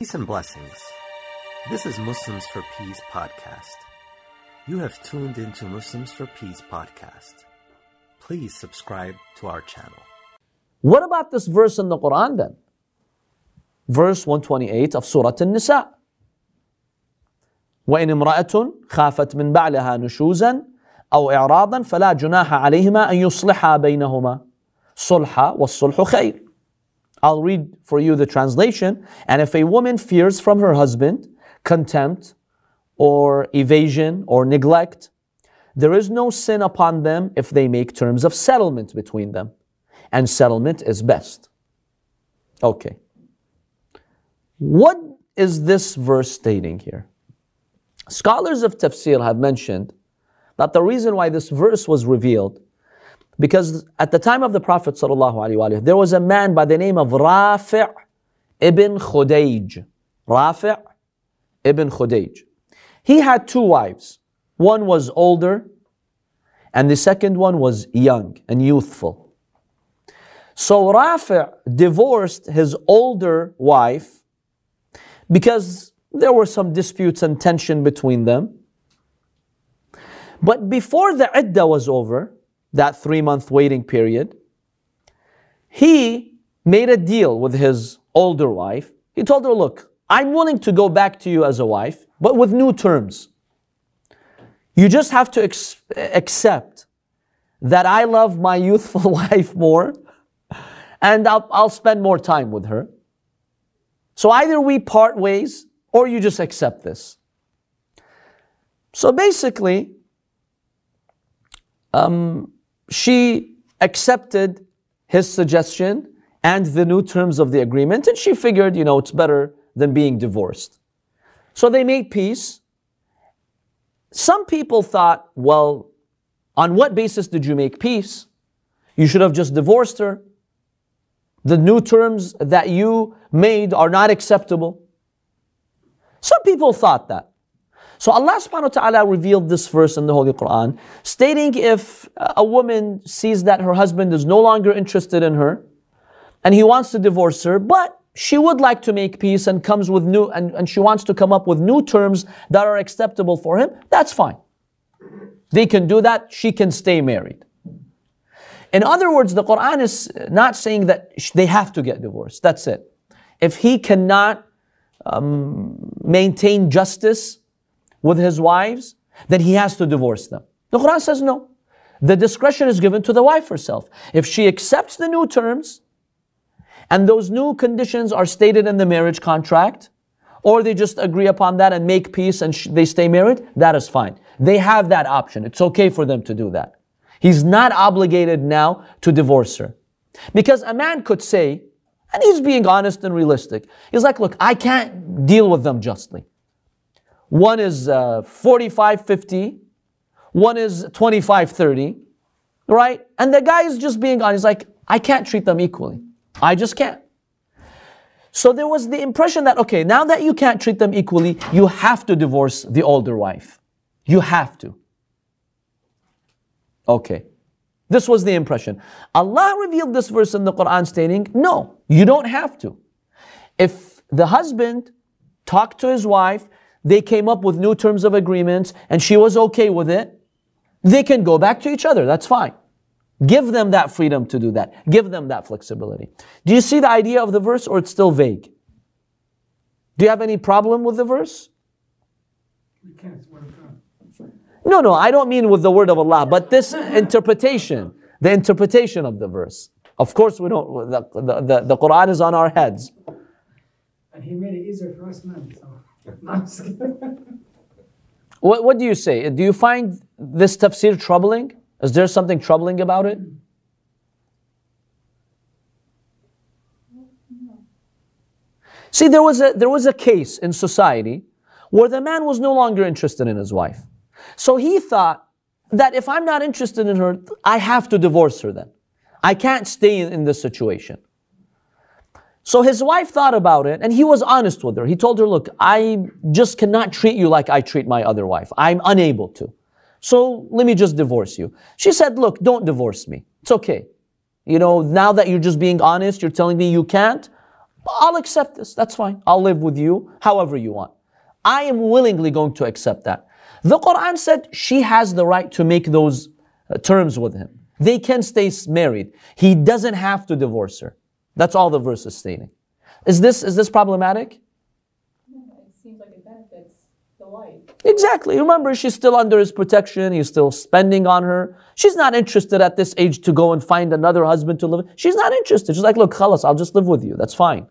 Peace and blessings. This is Muslims for Peace podcast. You have tuned into Muslims for Peace podcast. Please subscribe to our channel. What about this verse in the Quran then? Verse 128 of Surah An-Nisa. وإن امرأة خافت من بعلها نشوزا أو إعراضا فلا جناح عليهما أن يصلحا بينهما صلحا والصلح خير I'll read for you the translation. And if a woman fears from her husband contempt or evasion or neglect, there is no sin upon them if they make terms of settlement between them. And settlement is best. Okay. What is this verse stating here? Scholars of tafsir have mentioned that the reason why this verse was revealed because at the time of the Prophet ﷺ, there was a man by the name of Rafi' ibn Khudayj. Rafi' ibn Khudayj. He had two wives. One was older, and the second one was young and youthful. So Rafi' divorced his older wife because there were some disputes and tension between them. But before the iddah was over, that three month waiting period, he made a deal with his older wife. He told her, Look, I'm willing to go back to you as a wife, but with new terms. You just have to ex- accept that I love my youthful wife more and I'll, I'll spend more time with her. So either we part ways or you just accept this. So basically, um, she accepted his suggestion and the new terms of the agreement, and she figured, you know, it's better than being divorced. So they made peace. Some people thought, well, on what basis did you make peace? You should have just divorced her. The new terms that you made are not acceptable. Some people thought that. So Allah subhanahu wa ta'ala revealed this verse in the Holy Quran, stating if a woman sees that her husband is no longer interested in her, and he wants to divorce her, but she would like to make peace and comes with new and, and she wants to come up with new terms that are acceptable for him, that's fine. They can do that, she can stay married. In other words, the Quran is not saying that they have to get divorced. That's it. If he cannot um, maintain justice with his wives, then he has to divorce them. The Quran says no. The discretion is given to the wife herself. If she accepts the new terms, and those new conditions are stated in the marriage contract, or they just agree upon that and make peace and sh- they stay married, that is fine. They have that option. It's okay for them to do that. He's not obligated now to divorce her. Because a man could say, and he's being honest and realistic, he's like, look, I can't deal with them justly. One is uh, 45 50, one is 25 30, right? And the guy is just being honest, like, I can't treat them equally. I just can't. So there was the impression that, okay, now that you can't treat them equally, you have to divorce the older wife. You have to. Okay. This was the impression. Allah revealed this verse in the Quran stating, no, you don't have to. If the husband talked to his wife, they came up with new terms of agreements and she was okay with it, they can go back to each other. That's fine. Give them that freedom to do that. Give them that flexibility. Do you see the idea of the verse or it's still vague? Do you have any problem with the verse? No, no, I don't mean with the word of Allah, but this interpretation, the interpretation of the verse. Of course, we don't, the, the, the, the Quran is on our heads. And he made it easier for us men. So. What, what do you say? Do you find this tafsir troubling? Is there something troubling about it? See, there was a there was a case in society where the man was no longer interested in his wife. So he thought that if I'm not interested in her, I have to divorce her then. I can't stay in, in this situation. So his wife thought about it and he was honest with her. He told her, Look, I just cannot treat you like I treat my other wife. I'm unable to. So let me just divorce you. She said, Look, don't divorce me. It's okay. You know, now that you're just being honest, you're telling me you can't, I'll accept this. That's fine. I'll live with you however you want. I am willingly going to accept that. The Quran said she has the right to make those uh, terms with him. They can stay married. He doesn't have to divorce her. That's all the verse is stating. Is this, is this problematic? No, it seems like it benefits the wife. Exactly. Remember, she's still under his protection. He's still spending on her. She's not interested at this age to go and find another husband to live. She's not interested. She's like, look, khalas, I'll just live with you. That's fine.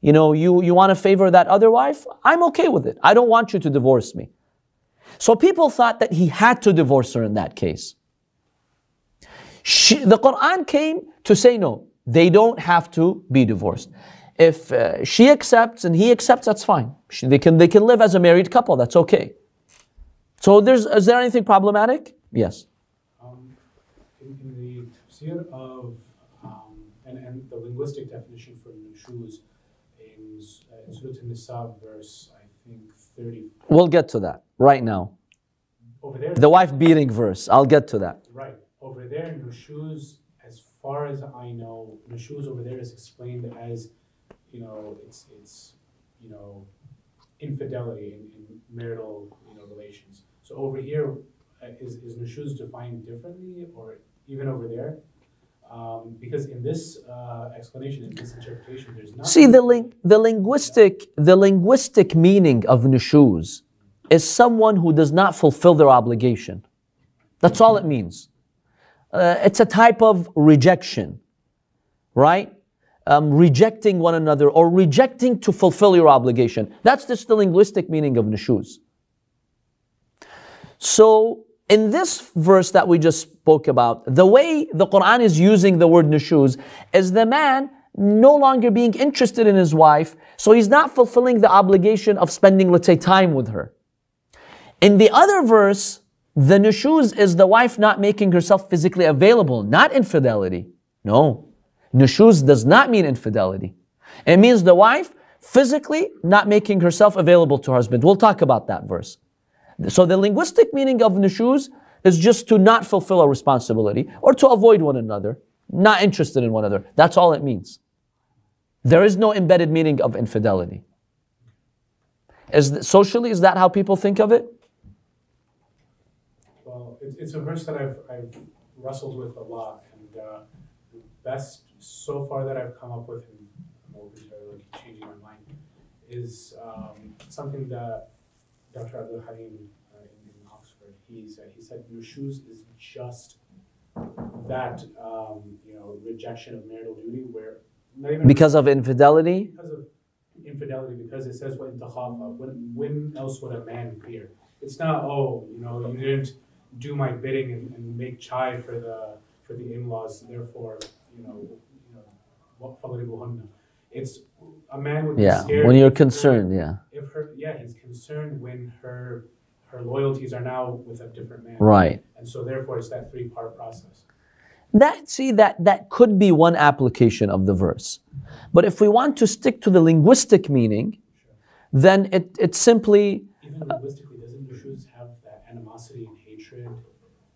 You know, you, you want to favor that other wife? I'm okay with it. I don't want you to divorce me. So people thought that he had to divorce her in that case. She, the Quran came to say no, they don't have to be divorced. If uh, she accepts and he accepts, that's fine. She- they, can, they can live as a married couple, that's okay. So there's, is there anything problematic? Yes. Um, in, in the tafsir of, um, and, and the linguistic definition for nushuz in, uh, in Surah An-Nisa, verse, I think, 30, We'll get to that right now. over there. The wife beating verse, I'll get to that. Right, over there, nushuz, far as I know, nushuz over there is explained as, you know, it's, it's, you know, infidelity in, in marital, you know, relations. So over here, uh, is, is defined differently, or even over there? Um, because in this, uh, explanation, in this interpretation, there's not. See, the, ling- the, linguistic, the linguistic meaning of nushuz is someone who does not fulfill their obligation. That's all it means. Uh, it's a type of rejection, right? Um, rejecting one another or rejecting to fulfill your obligation. That's just the linguistic meaning of nushuz. So, in this verse that we just spoke about, the way the Quran is using the word nushuz is the man no longer being interested in his wife, so he's not fulfilling the obligation of spending, let's say, time with her. In the other verse, the nushuz is the wife not making herself physically available, not infidelity. No. Nushuz does not mean infidelity. It means the wife physically not making herself available to her husband. We'll talk about that verse. So the linguistic meaning of nushuz is just to not fulfill a responsibility or to avoid one another, not interested in one another. That's all it means. There is no embedded meaning of infidelity. Is socially is that how people think of it? It's, it's a verse that I've, I've wrestled with a lot, and uh, the best so far that I've come up with, and I'm open to like, changing my mind, is um, something that Dr. Abdul Halim uh, in, in Oxford he said. He said nushuz is just that um, you know rejection of marital duty, where not even Because of infidelity? because of infidelity, because it says takhafa, when when else would a man fear? It's not oh, you know, you didn't do my bidding and, and make chai for the for the in-laws. Therefore, you know, you know, it's a man would yeah, when you're concerned, her, yeah. If her, yeah, he's concerned when her her loyalties are now with a different man. Right. And so therefore, it's that three-part process. That see that that could be one application of the verse, but if we want to stick to the linguistic meaning, then it it simply. Even linguistically, doesn't have that animosity? Hatred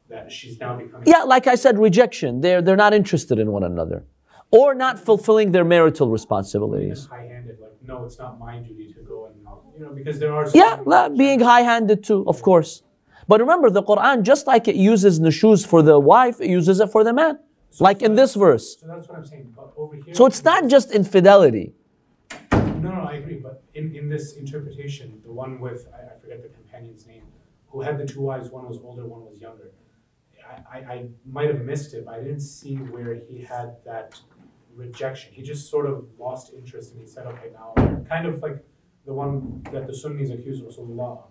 that she's now becoming? Yeah, like I said, rejection. They're they're not interested in one another. Or not fulfilling their marital responsibilities. high-handed, like no, it's not my duty to go and help. you know because there are Yeah, being high-handed too, of course. But remember, the Quran, just like it uses nushuz for the wife, it uses it for the man. Like in this verse. So that's what I'm saying. But over here, So it's not just infidelity. No, no, I agree. But in, in this interpretation, the one with I, I forget the companion's name, who had the two wives, one was older, one was younger. I, I, I might have missed it, but I didn't see where he had that rejection. He just sort of lost interest and he said, okay, now kind of like the one that the Sunnis accused Rasulullah.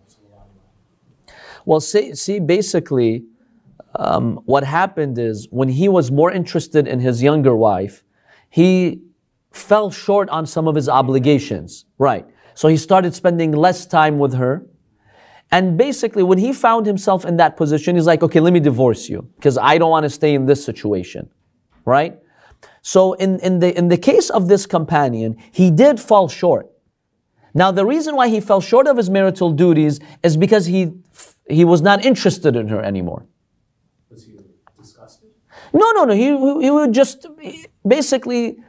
Well, see, see basically, um, what happened is when he was more interested in his younger wife, he fell short on some of his obligations. Right. So he started spending less time with her. And basically, when he found himself in that position, he's like, okay, let me divorce you because I don't want to stay in this situation. Right? So in, in, the, in the case of this companion, he did fall short. Now, the reason why he fell short of his marital duties is because he, he was not interested in her anymore. Was he disgusted? No, no, no. He, he would just basically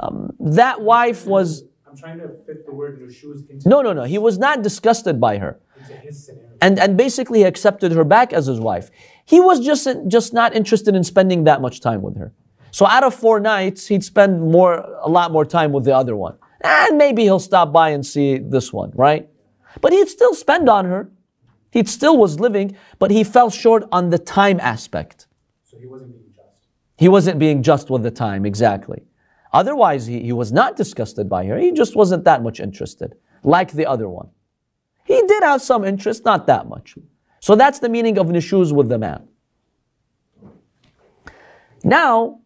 um, that wife was I'm trying to fit the word nushuz into no, no, no. He was not disgusted by her. Into his scenario. and and basically he accepted her back as his wife. He was just just not interested in spending that much time with her. So out of four nights, he'd spend more a lot more time with the other one, and maybe he'll stop by and see this one, right? But he'd still spend on her. He still was living, but he fell short on the time aspect. so he wasn't being just. He wasn't being just with the time, exactly. Otherwise, he, he was not disgusted by her. He just wasn't that much interested, like the other one. He did have some interest, not that much. So that's the meaning of nushuz with the man. Now,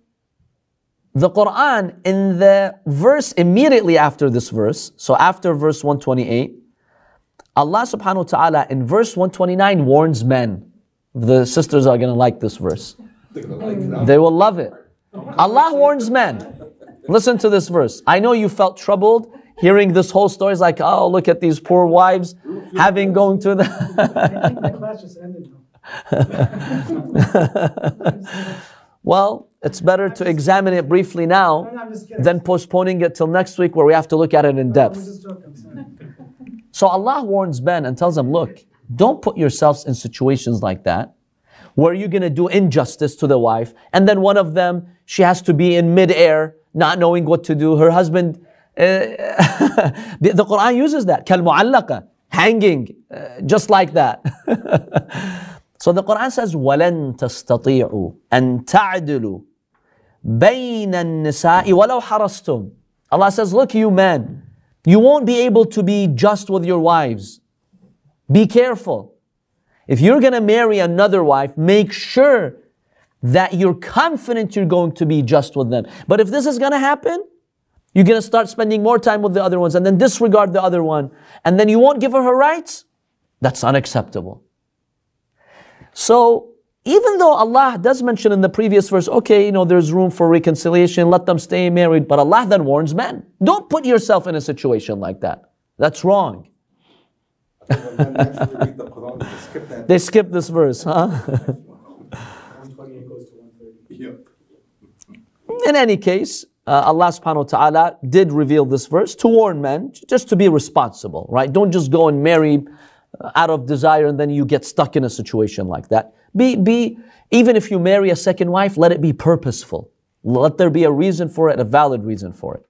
the Quran in the verse immediately after this verse, so after verse 128, Allah subhanahu wa ta'ala in verse 129 warns men. The sisters are going to like this verse. They will love it. Allah warns men. Listen to this verse. I know you felt troubled hearing this whole story. is like, oh, look at these poor wives having going to the. Well, it's better to examine it briefly now than postponing it till next week where we have to look at it in depth. So Allah warns Ben and tells him, look, don't put yourselves in situations like that where you're going to do injustice to the wife and then one of them, she has to be in midair, not knowing what to do. Her husband, the, the Quran uses that, كالمعلقة, hanging, uh, just like that. so the Quran says, وَلَن تَسْتَطِيعُوا أَن تَعْدِلُوا بَيْنَ النِّسَاءِ وَلَوْ حَرَصْتُمْ Allah says, look you men, you won't be able to be just with your wives. Be careful. If you're going to marry another wife, make sure that you're confident you're going to be just with them. But if this is going to happen, you're going to start spending more time with the other ones and then disregard the other one, and then you won't give her her rights. That's unacceptable. So, even though Allah does mention in the previous verse, okay, you know, there's room for reconciliation, let them stay married, but Allah then warns men, don't put yourself in a situation like that. That's wrong. When men actually read the Quran, they skip that. They skip this verse, huh? 128 goes to 130. Yep. In any case, uh, Allah subhanahu wa ta'ala did reveal this verse to warn men just to be responsible, right? Don't just go and marry uh, out of desire and then you get stuck in a situation like that. Be, be, even if you marry a second wife, let it be purposeful. Let there be a reason for it, a valid reason for it.